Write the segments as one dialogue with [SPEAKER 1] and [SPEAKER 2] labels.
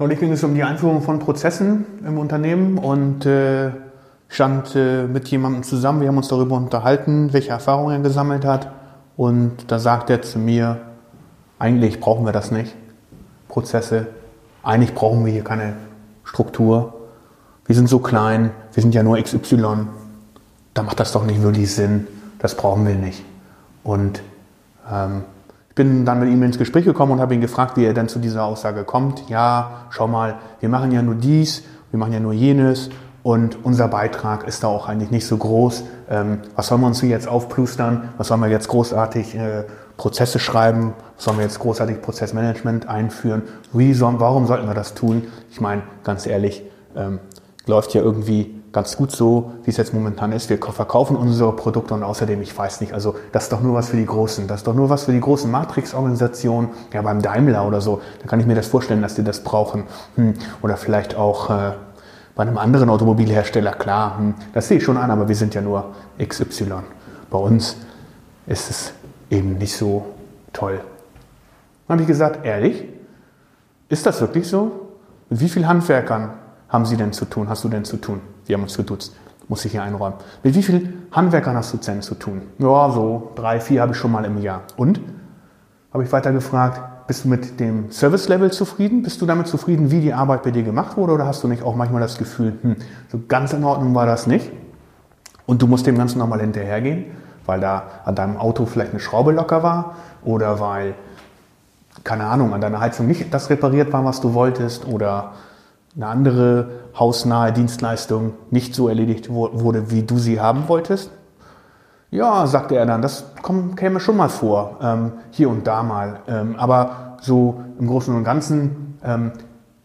[SPEAKER 1] Neulich ging es um die Einführung von Prozessen im Unternehmen und äh, stand äh, mit jemandem zusammen. Wir haben uns darüber unterhalten, welche Erfahrungen er gesammelt hat. Und da sagt er zu mir, eigentlich brauchen wir das nicht, Prozesse. Eigentlich brauchen wir hier keine Struktur. Wir sind so klein, wir sind ja nur XY. Da macht das doch nicht wirklich Sinn. Das brauchen wir nicht. Und ähm, ich bin dann mit ihm ins Gespräch gekommen und habe ihn gefragt, wie er denn zu dieser Aussage kommt. Ja, schau mal, wir machen ja nur dies, wir machen ja nur jenes und unser Beitrag ist da auch eigentlich nicht so groß. Ähm, was sollen wir uns hier jetzt aufplustern? Was sollen wir jetzt großartig äh, Prozesse schreiben? Was sollen wir jetzt großartig Prozessmanagement einführen? Wie sollen, warum sollten wir das tun? Ich meine, ganz ehrlich, ähm, läuft ja irgendwie ganz gut so, wie es jetzt momentan ist. Wir verkaufen unsere Produkte und außerdem, ich weiß nicht, also das ist doch nur was für die Großen. Das ist doch nur was für die großen Matrix-Organisationen. Ja, beim Daimler oder so, da kann ich mir das vorstellen, dass die das brauchen. Hm. Oder vielleicht auch äh, bei einem anderen Automobilhersteller, klar, hm. das sehe ich schon an, aber wir sind ja nur XY. Bei uns ist es eben nicht so toll. Dann habe ich gesagt, ehrlich, ist das wirklich so? Mit wie vielen Handwerkern haben Sie denn zu tun, hast du denn zu tun? Wir haben uns geduzt, muss ich hier einräumen. Mit wie vielen Handwerkern hast du denn zu tun? Ja, so drei, vier habe ich schon mal im Jahr. Und? Habe ich weiter gefragt, bist du mit dem Service-Level zufrieden? Bist du damit zufrieden, wie die Arbeit bei dir gemacht wurde? Oder hast du nicht auch manchmal das Gefühl, hm, so ganz in Ordnung war das nicht? Und du musst dem Ganzen nochmal hinterhergehen, weil da an deinem Auto vielleicht eine Schraube locker war oder weil, keine Ahnung, an deiner Heizung nicht das repariert war, was du wolltest oder eine andere hausnahe Dienstleistung nicht so erledigt wurde, wie du sie haben wolltest? Ja, sagte er dann, das käme schon mal vor, ähm, hier und da mal. Ähm, aber so im Großen und Ganzen ähm,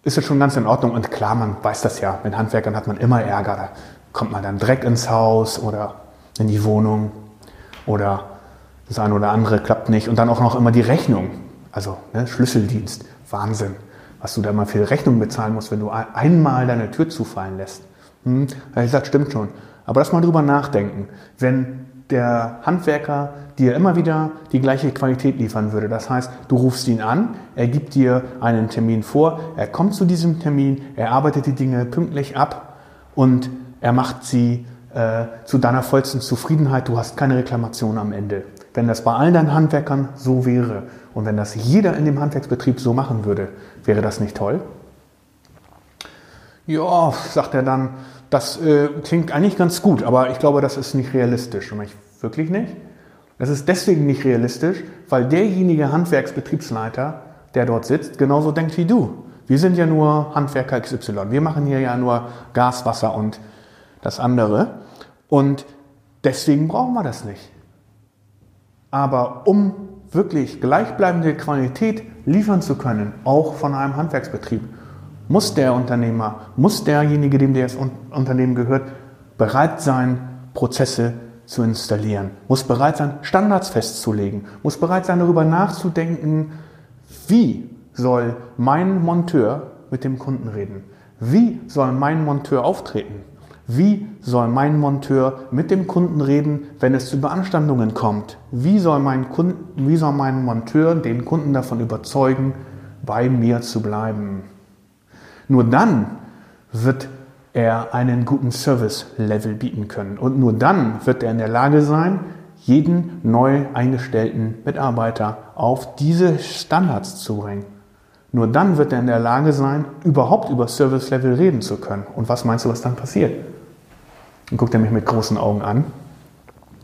[SPEAKER 1] ist es schon ganz in Ordnung. Und klar, man weiß das ja, mit Handwerkern hat man immer Ärger. Da kommt man dann direkt ins Haus oder in die Wohnung oder das eine oder andere klappt nicht. Und dann auch noch immer die Rechnung. Also ne, Schlüsseldienst, Wahnsinn was du da mal für Rechnung bezahlen musst, wenn du einmal deine Tür zufallen lässt. Hm? Ich gesagt, stimmt schon. Aber lass mal drüber nachdenken. Wenn der Handwerker dir immer wieder die gleiche Qualität liefern würde. Das heißt, du rufst ihn an, er gibt dir einen Termin vor, er kommt zu diesem Termin, er arbeitet die Dinge pünktlich ab und er macht sie äh, zu deiner vollsten Zufriedenheit. Du hast keine Reklamation am Ende. Wenn das bei allen deinen Handwerkern so wäre und wenn das jeder in dem Handwerksbetrieb so machen würde, wäre das nicht toll? Ja, sagt er dann, das äh, klingt eigentlich ganz gut, aber ich glaube, das ist nicht realistisch. Und ich, wirklich nicht? Das ist deswegen nicht realistisch, weil derjenige Handwerksbetriebsleiter, der dort sitzt, genauso denkt wie du. Wir sind ja nur Handwerker XY. Wir machen hier ja nur Gas, Wasser und das andere. Und deswegen brauchen wir das nicht. Aber um wirklich gleichbleibende Qualität liefern zu können, auch von einem Handwerksbetrieb, muss der Unternehmer, muss derjenige, dem das Unternehmen gehört, bereit sein, Prozesse zu installieren, muss bereit sein, Standards festzulegen, muss bereit sein, darüber nachzudenken, wie soll mein Monteur mit dem Kunden reden, wie soll mein Monteur auftreten. Wie soll mein Monteur mit dem Kunden reden, wenn es zu Beanstandungen kommt? Wie soll mein, Kunden, wie soll mein Monteur den Kunden davon überzeugen, bei mir zu bleiben? Nur dann wird er einen guten Service-Level bieten können. Und nur dann wird er in der Lage sein, jeden neu eingestellten Mitarbeiter auf diese Standards zu bringen. Nur dann wird er in der Lage sein, überhaupt über Service-Level reden zu können. Und was meinst du, was dann passiert? Dann guckt er mich mit großen Augen an.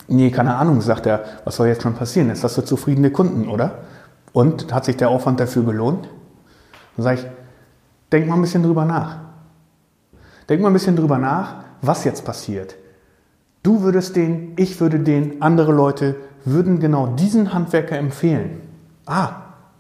[SPEAKER 1] Nee, keine Ahnung, sagt er, was soll jetzt schon passieren? Jetzt hast du zufriedene Kunden, oder? Und hat sich der Aufwand dafür gelohnt? Dann sage ich, denk mal ein bisschen drüber nach. Denk mal ein bisschen drüber nach, was jetzt passiert. Du würdest den, ich würde den, andere Leute würden genau diesen Handwerker empfehlen. Ah,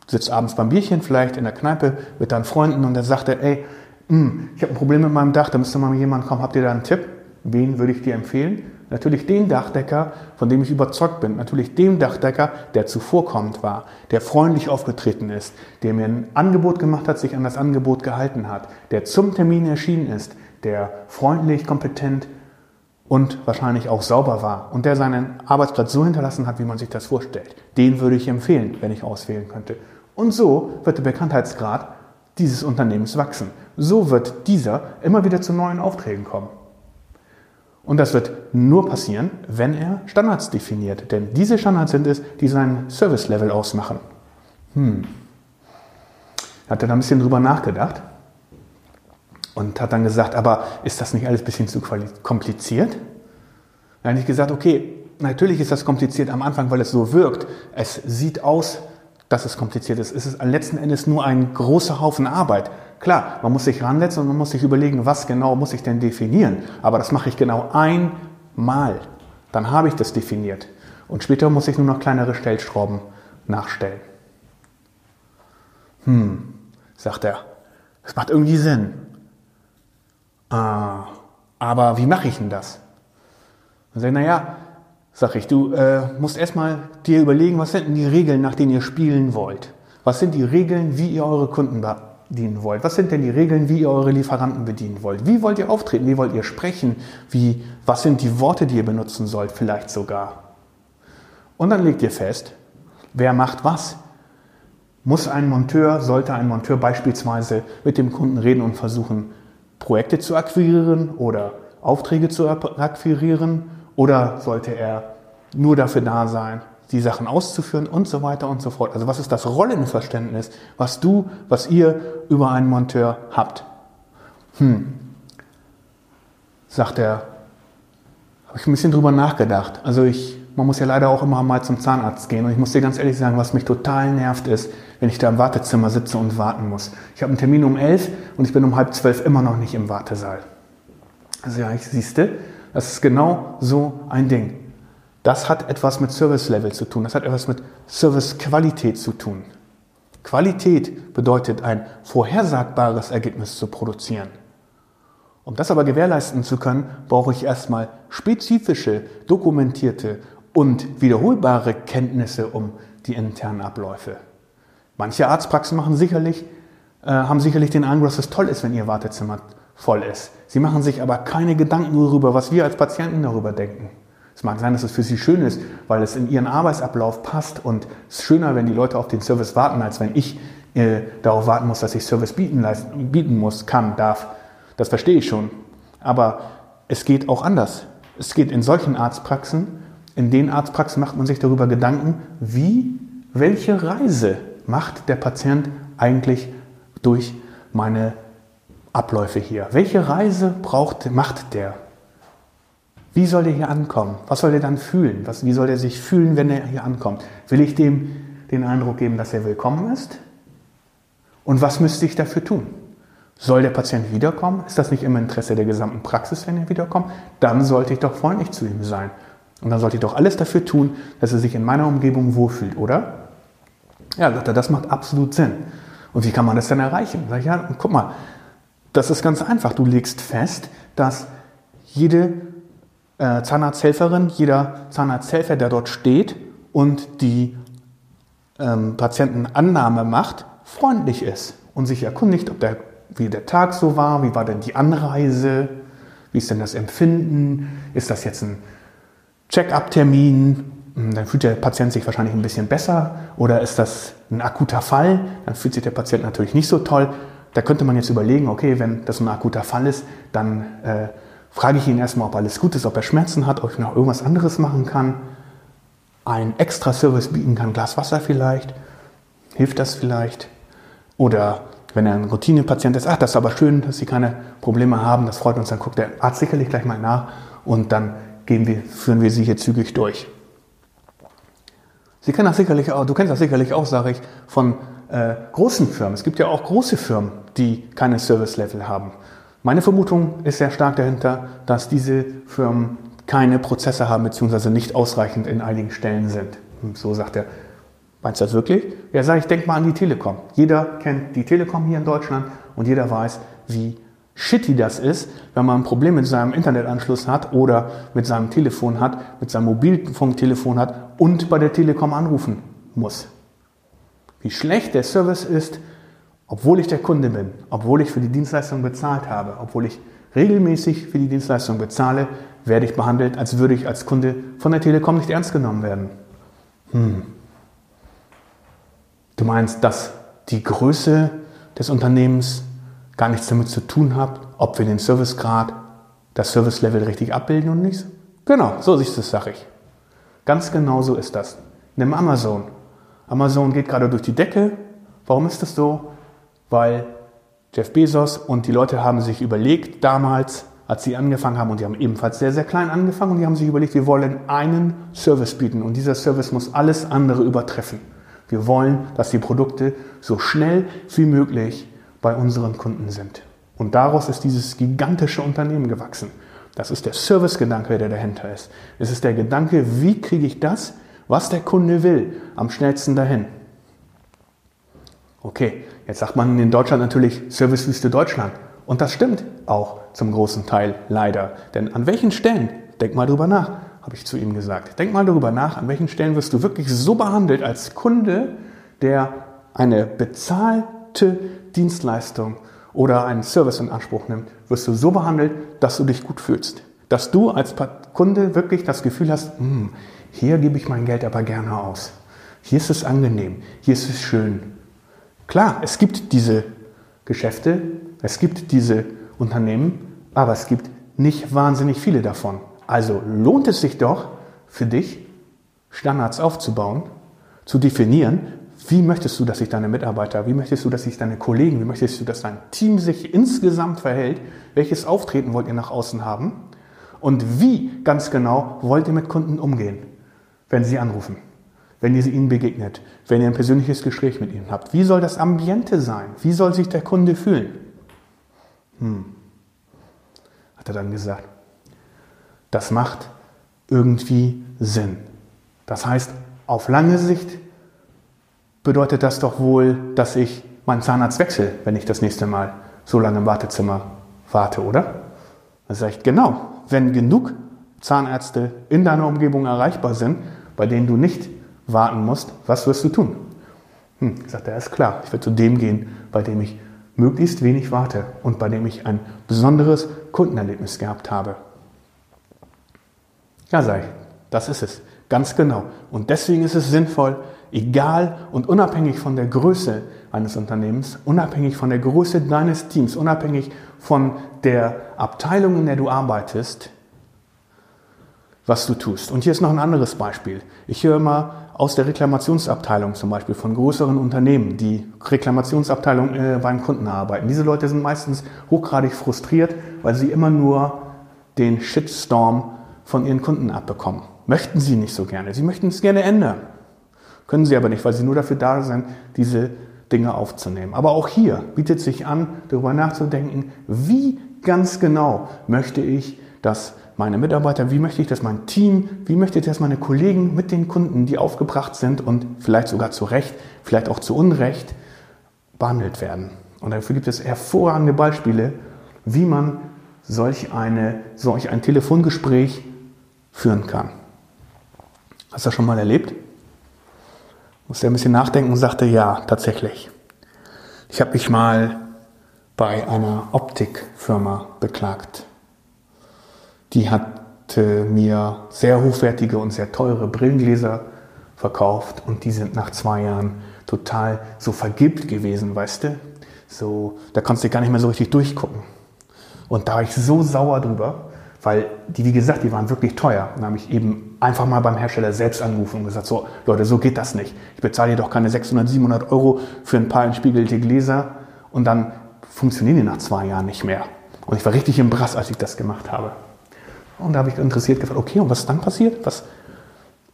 [SPEAKER 1] sitzt abends beim Bierchen vielleicht in der Kneipe mit deinen Freunden und der sagt er, ey, mh, hm, ich habe ein Problem mit meinem Dach, da müsste mal jemand kommen, habt ihr da einen Tipp? Wen würde ich dir empfehlen? Natürlich den Dachdecker, von dem ich überzeugt bin. Natürlich dem Dachdecker, der zuvorkommend war, der freundlich aufgetreten ist, der mir ein Angebot gemacht hat, sich an das Angebot gehalten hat, der zum Termin erschienen ist, der freundlich, kompetent und wahrscheinlich auch sauber war und der seinen Arbeitsplatz so hinterlassen hat, wie man sich das vorstellt. Den würde ich empfehlen, wenn ich auswählen könnte. Und so wird der Bekanntheitsgrad dieses Unternehmens wachsen. So wird dieser immer wieder zu neuen Aufträgen kommen. Und das wird nur passieren, wenn er Standards definiert. Denn diese Standards sind es, die sein Service-Level ausmachen. Hm. Hat er da ein bisschen drüber nachgedacht und hat dann gesagt, aber ist das nicht alles ein bisschen zu kompliziert? Dann habe ich gesagt, okay, natürlich ist das kompliziert am Anfang, weil es so wirkt. Es sieht aus, dass es kompliziert ist. Es ist letzten Endes nur ein großer Haufen Arbeit. Klar, man muss sich ransetzen und man muss sich überlegen, was genau muss ich denn definieren. Aber das mache ich genau einmal. Dann habe ich das definiert. Und später muss ich nur noch kleinere Stellschrauben nachstellen. Hm, sagt er. Das macht irgendwie Sinn. Ah, aber wie mache ich denn das? Dann sage ich, naja, sag ich, du äh, musst erstmal dir überlegen, was sind denn die Regeln, nach denen ihr spielen wollt? Was sind die Regeln, wie ihr eure Kunden bedienen wollt? Was sind denn die Regeln, wie ihr eure Lieferanten bedienen wollt? Wie wollt ihr auftreten? Wie wollt ihr sprechen? Wie, was sind die Worte, die ihr benutzen sollt? Vielleicht sogar. Und dann legt ihr fest, wer macht was. Muss ein Monteur, sollte ein Monteur beispielsweise mit dem Kunden reden und versuchen, Projekte zu akquirieren oder Aufträge zu akquirieren? Oder sollte er nur dafür da sein, die Sachen auszuführen und so weiter und so fort. Also was ist das Rollenverständnis, was du, was ihr über einen Monteur habt? Hm, sagt er, habe ich ein bisschen drüber nachgedacht. Also ich, man muss ja leider auch immer mal zum Zahnarzt gehen und ich muss dir ganz ehrlich sagen, was mich total nervt ist, wenn ich da im Wartezimmer sitze und warten muss. Ich habe einen Termin um elf und ich bin um halb zwölf immer noch nicht im Wartesaal. Also ja, ich siehste, das ist genau so ein Ding. Das hat etwas mit Service Level zu tun. Das hat etwas mit Service Qualität zu tun. Qualität bedeutet, ein vorhersagbares Ergebnis zu produzieren. Um das aber gewährleisten zu können, brauche ich erstmal spezifische, dokumentierte und wiederholbare Kenntnisse um die internen Abläufe. Manche Arztpraxen machen sicherlich, äh, haben sicherlich den Eindruck, dass es toll ist, wenn ihr Wartezimmer voll ist. Sie machen sich aber keine Gedanken darüber, was wir als Patienten darüber denken. Es mag sein, dass es für sie schön ist, weil es in ihren Arbeitsablauf passt und es ist schöner, wenn die Leute auf den Service warten, als wenn ich äh, darauf warten muss, dass ich Service bieten, bieten muss, kann, darf. Das verstehe ich schon. Aber es geht auch anders. Es geht in solchen Arztpraxen, in den Arztpraxen macht man sich darüber Gedanken, wie, welche Reise macht der Patient eigentlich durch meine Abläufe hier? Welche Reise braucht, macht der? Wie soll der hier ankommen? Was soll der dann fühlen? Was, wie soll er sich fühlen, wenn er hier ankommt? Will ich dem den Eindruck geben, dass er willkommen ist? Und was müsste ich dafür tun? Soll der Patient wiederkommen? Ist das nicht im Interesse der gesamten Praxis, wenn er wiederkommt? Dann sollte ich doch freundlich zu ihm sein. Und dann sollte ich doch alles dafür tun, dass er sich in meiner Umgebung wohlfühlt, oder? Ja, sagt er, das macht absolut Sinn. Und wie kann man das denn erreichen? Sag ich, ja, guck mal, das ist ganz einfach. Du legst fest, dass jede äh, Zahnarzthelferin, jeder Zahnarzthelfer, der dort steht und die ähm, Patientenannahme macht, freundlich ist und sich erkundigt, ob der, wie der Tag so war, wie war denn die Anreise, wie ist denn das Empfinden, ist das jetzt ein Check-up-Termin, hm, dann fühlt der Patient sich wahrscheinlich ein bisschen besser oder ist das ein akuter Fall, dann fühlt sich der Patient natürlich nicht so toll. Da könnte man jetzt überlegen, okay, wenn das ein akuter Fall ist, dann äh, frage ich ihn erstmal, ob alles gut ist, ob er Schmerzen hat, ob ich noch irgendwas anderes machen kann, einen extra Service bieten kann, Glas Wasser vielleicht, hilft das vielleicht? Oder wenn er ein Routinepatient ist, ach, das ist aber schön, dass Sie keine Probleme haben, das freut uns, dann guckt der Arzt sicherlich gleich mal nach und dann wir, führen wir Sie hier zügig durch. Sie kennen das sicherlich auch, du kennst das sicherlich auch, sage ich, von äh, großen Firmen. Es gibt ja auch große Firmen, die keine Service-Level haben. Meine Vermutung ist sehr stark dahinter, dass diese Firmen keine Prozesse haben, beziehungsweise nicht ausreichend in einigen Stellen sind. So sagt er. Meinst du das wirklich? Ja, sage ich, denk mal an die Telekom. Jeder kennt die Telekom hier in Deutschland und jeder weiß, wie shitty das ist, wenn man ein Problem mit seinem Internetanschluss hat oder mit seinem Telefon hat, mit seinem Mobilfunktelefon hat und bei der Telekom anrufen muss wie schlecht der Service ist, obwohl ich der Kunde bin, obwohl ich für die Dienstleistung bezahlt habe, obwohl ich regelmäßig für die Dienstleistung bezahle, werde ich behandelt, als würde ich als Kunde von der Telekom nicht ernst genommen werden. Hm. Du meinst, dass die Größe des Unternehmens gar nichts damit zu tun hat, ob wir den Servicegrad, das Service-Level richtig abbilden und nicht. Genau, so du es, sag ich. Ganz genau so ist das. Nimm Amazon. Amazon geht gerade durch die Decke. Warum ist das so? Weil Jeff Bezos und die Leute haben sich überlegt damals, als sie angefangen haben, und die haben ebenfalls sehr, sehr klein angefangen, und die haben sich überlegt, wir wollen einen Service bieten und dieser Service muss alles andere übertreffen. Wir wollen, dass die Produkte so schnell wie möglich bei unseren Kunden sind. Und daraus ist dieses gigantische Unternehmen gewachsen. Das ist der Servicegedanke, der dahinter ist. Es ist der Gedanke, wie kriege ich das, was der Kunde will, am schnellsten dahin. Okay, jetzt sagt man in Deutschland natürlich Servicewüste Deutschland. Und das stimmt auch zum großen Teil leider. Denn an welchen Stellen, denk mal drüber nach, habe ich zu ihm gesagt, denk mal darüber nach, an welchen Stellen wirst du wirklich so behandelt als Kunde, der eine bezahlte Dienstleistung oder einen Service in Anspruch nimmt, wirst du so behandelt, dass du dich gut fühlst. Dass du als Kunde wirklich das Gefühl hast, hm, hier gebe ich mein Geld aber gerne aus. Hier ist es angenehm, hier ist es schön. Klar, es gibt diese Geschäfte, es gibt diese Unternehmen, aber es gibt nicht wahnsinnig viele davon. Also lohnt es sich doch für dich, Standards aufzubauen, zu definieren, wie möchtest du, dass sich deine Mitarbeiter, wie möchtest du, dass sich deine Kollegen, wie möchtest du, dass dein Team sich insgesamt verhält, welches Auftreten wollt ihr nach außen haben und wie ganz genau wollt ihr mit Kunden umgehen, wenn sie anrufen, wenn ihr ihnen begegnet, wenn ihr ein persönliches Gespräch mit ihnen habt. Wie soll das Ambiente sein? Wie soll sich der Kunde fühlen? Hm. Hat er dann gesagt. Das macht irgendwie Sinn. Das heißt, auf lange Sicht bedeutet das doch wohl, dass ich meinen Zahnarzt wechsle, wenn ich das nächste Mal so lange im Wartezimmer warte, oder? Sage ich, genau, wenn genug Zahnärzte in deiner Umgebung erreichbar sind, bei denen du nicht warten musst, was wirst du tun? Hm, sagt er, ist klar, ich werde zu dem gehen, bei dem ich möglichst wenig warte und bei dem ich ein besonderes Kundenerlebnis gehabt habe. Ja, sei, das ist es, ganz genau. Und deswegen ist es sinnvoll, egal und unabhängig von der Größe eines Unternehmens, unabhängig von der Größe deines Teams, unabhängig von der Abteilung, in der du arbeitest, was du tust. Und hier ist noch ein anderes Beispiel. Ich höre immer aus der Reklamationsabteilung zum Beispiel von größeren Unternehmen, die Reklamationsabteilung äh, beim Kunden arbeiten. Diese Leute sind meistens hochgradig frustriert, weil sie immer nur den Shitstorm von ihren Kunden abbekommen. Möchten sie nicht so gerne. Sie möchten es gerne ändern. Können sie aber nicht, weil sie nur dafür da sind, diese Dinge aufzunehmen. Aber auch hier bietet sich an, darüber nachzudenken, wie ganz genau möchte ich, dass meine Mitarbeiter, wie möchte ich, dass mein Team, wie möchte ich, dass meine Kollegen mit den Kunden, die aufgebracht sind und vielleicht sogar zu Recht, vielleicht auch zu Unrecht, behandelt werden. Und dafür gibt es hervorragende Beispiele, wie man solch, eine, solch ein Telefongespräch führen kann. Hast du das schon mal erlebt? Musste ein bisschen nachdenken und sagte, ja, tatsächlich. Ich habe mich mal bei einer Optikfirma beklagt. Die hatte mir sehr hochwertige und sehr teure Brillengläser verkauft und die sind nach zwei Jahren total so vergilbt gewesen, weißt du? So, da konntest du gar nicht mehr so richtig durchgucken. Und da war ich so sauer drüber, weil die, wie gesagt, die waren wirklich teuer. Und habe ich eben einfach mal beim Hersteller selbst angerufen und gesagt, so Leute, so geht das nicht. Ich bezahle hier doch keine 600, 700 Euro für ein paar entspiegelte Gläser und dann funktionieren die nach zwei Jahren nicht mehr. Und ich war richtig im Brass, als ich das gemacht habe. Und da habe ich interessiert gefragt, okay, und was ist dann passiert? Was?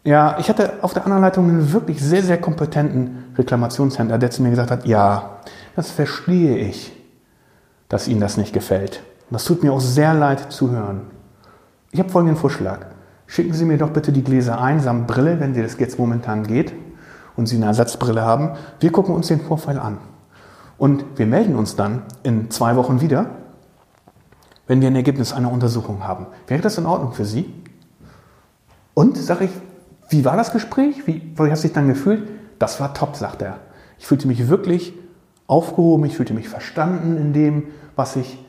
[SPEAKER 1] Ja, ich hatte auf der anderen Leitung einen wirklich sehr, sehr kompetenten Reklamationshändler, der zu mir gesagt hat, ja, das verstehe ich, dass Ihnen das nicht gefällt. Und das tut mir auch sehr leid zu hören. Ich habe folgenden Vorschlag. Schicken Sie mir doch bitte die Gläser ein samt Brille, wenn das jetzt momentan geht und Sie eine Ersatzbrille haben. Wir gucken uns den Vorfall an. Und wir melden uns dann in zwei Wochen wieder, wenn wir ein Ergebnis einer Untersuchung haben. Wäre das in Ordnung für Sie? Und, sage ich, wie war das Gespräch? Wie, wie hast du dich dann gefühlt? Das war top, sagt er. Ich fühlte mich wirklich aufgehoben, ich fühlte mich verstanden in dem, was ich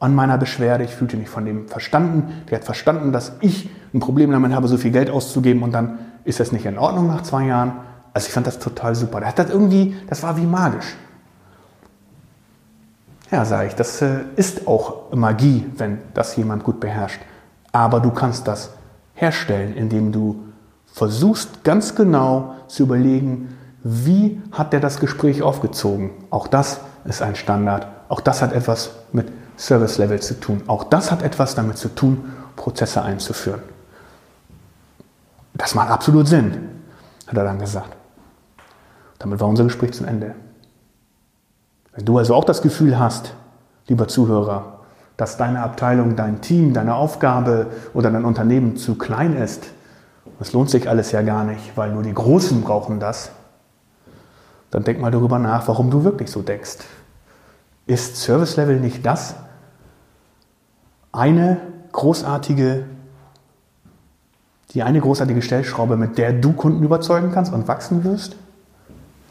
[SPEAKER 1] an meiner Beschwerde. Ich fühlte mich von dem verstanden. Der hat verstanden, dass ich ein Problem damit habe, so viel Geld auszugeben und dann ist das nicht in Ordnung nach zwei Jahren. Also ich fand das total super. Hat das irgendwie, das war wie magisch. Ja, sage ich, das äh, ist auch Magie, wenn das jemand gut beherrscht. Aber du kannst das herstellen, indem du versuchst ganz genau zu überlegen, wie hat der das Gespräch aufgezogen. Auch das ist ein Standard. Auch das hat etwas mit Service Level zu tun. Auch das hat etwas damit zu tun, Prozesse einzuführen. Das macht absolut Sinn, hat er dann gesagt. Damit war unser Gespräch zu Ende. Wenn du also auch das Gefühl hast, lieber Zuhörer, dass deine Abteilung, dein Team, deine Aufgabe oder dein Unternehmen zu klein ist, das lohnt sich alles ja gar nicht, weil nur die Großen brauchen das, dann denk mal darüber nach, warum du wirklich so denkst. Ist Service Level nicht das eine großartige, die eine großartige Stellschraube, mit der du Kunden überzeugen kannst und wachsen wirst?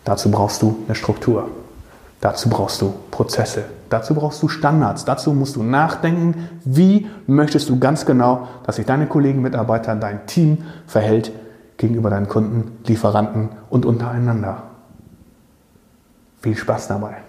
[SPEAKER 1] Dazu brauchst du eine Struktur. Dazu brauchst du Prozesse. Dazu brauchst du Standards. Dazu musst du nachdenken, wie möchtest du ganz genau, dass sich deine Kollegen, Mitarbeiter, dein Team verhält gegenüber deinen Kunden, Lieferanten und untereinander. Viel Spaß dabei.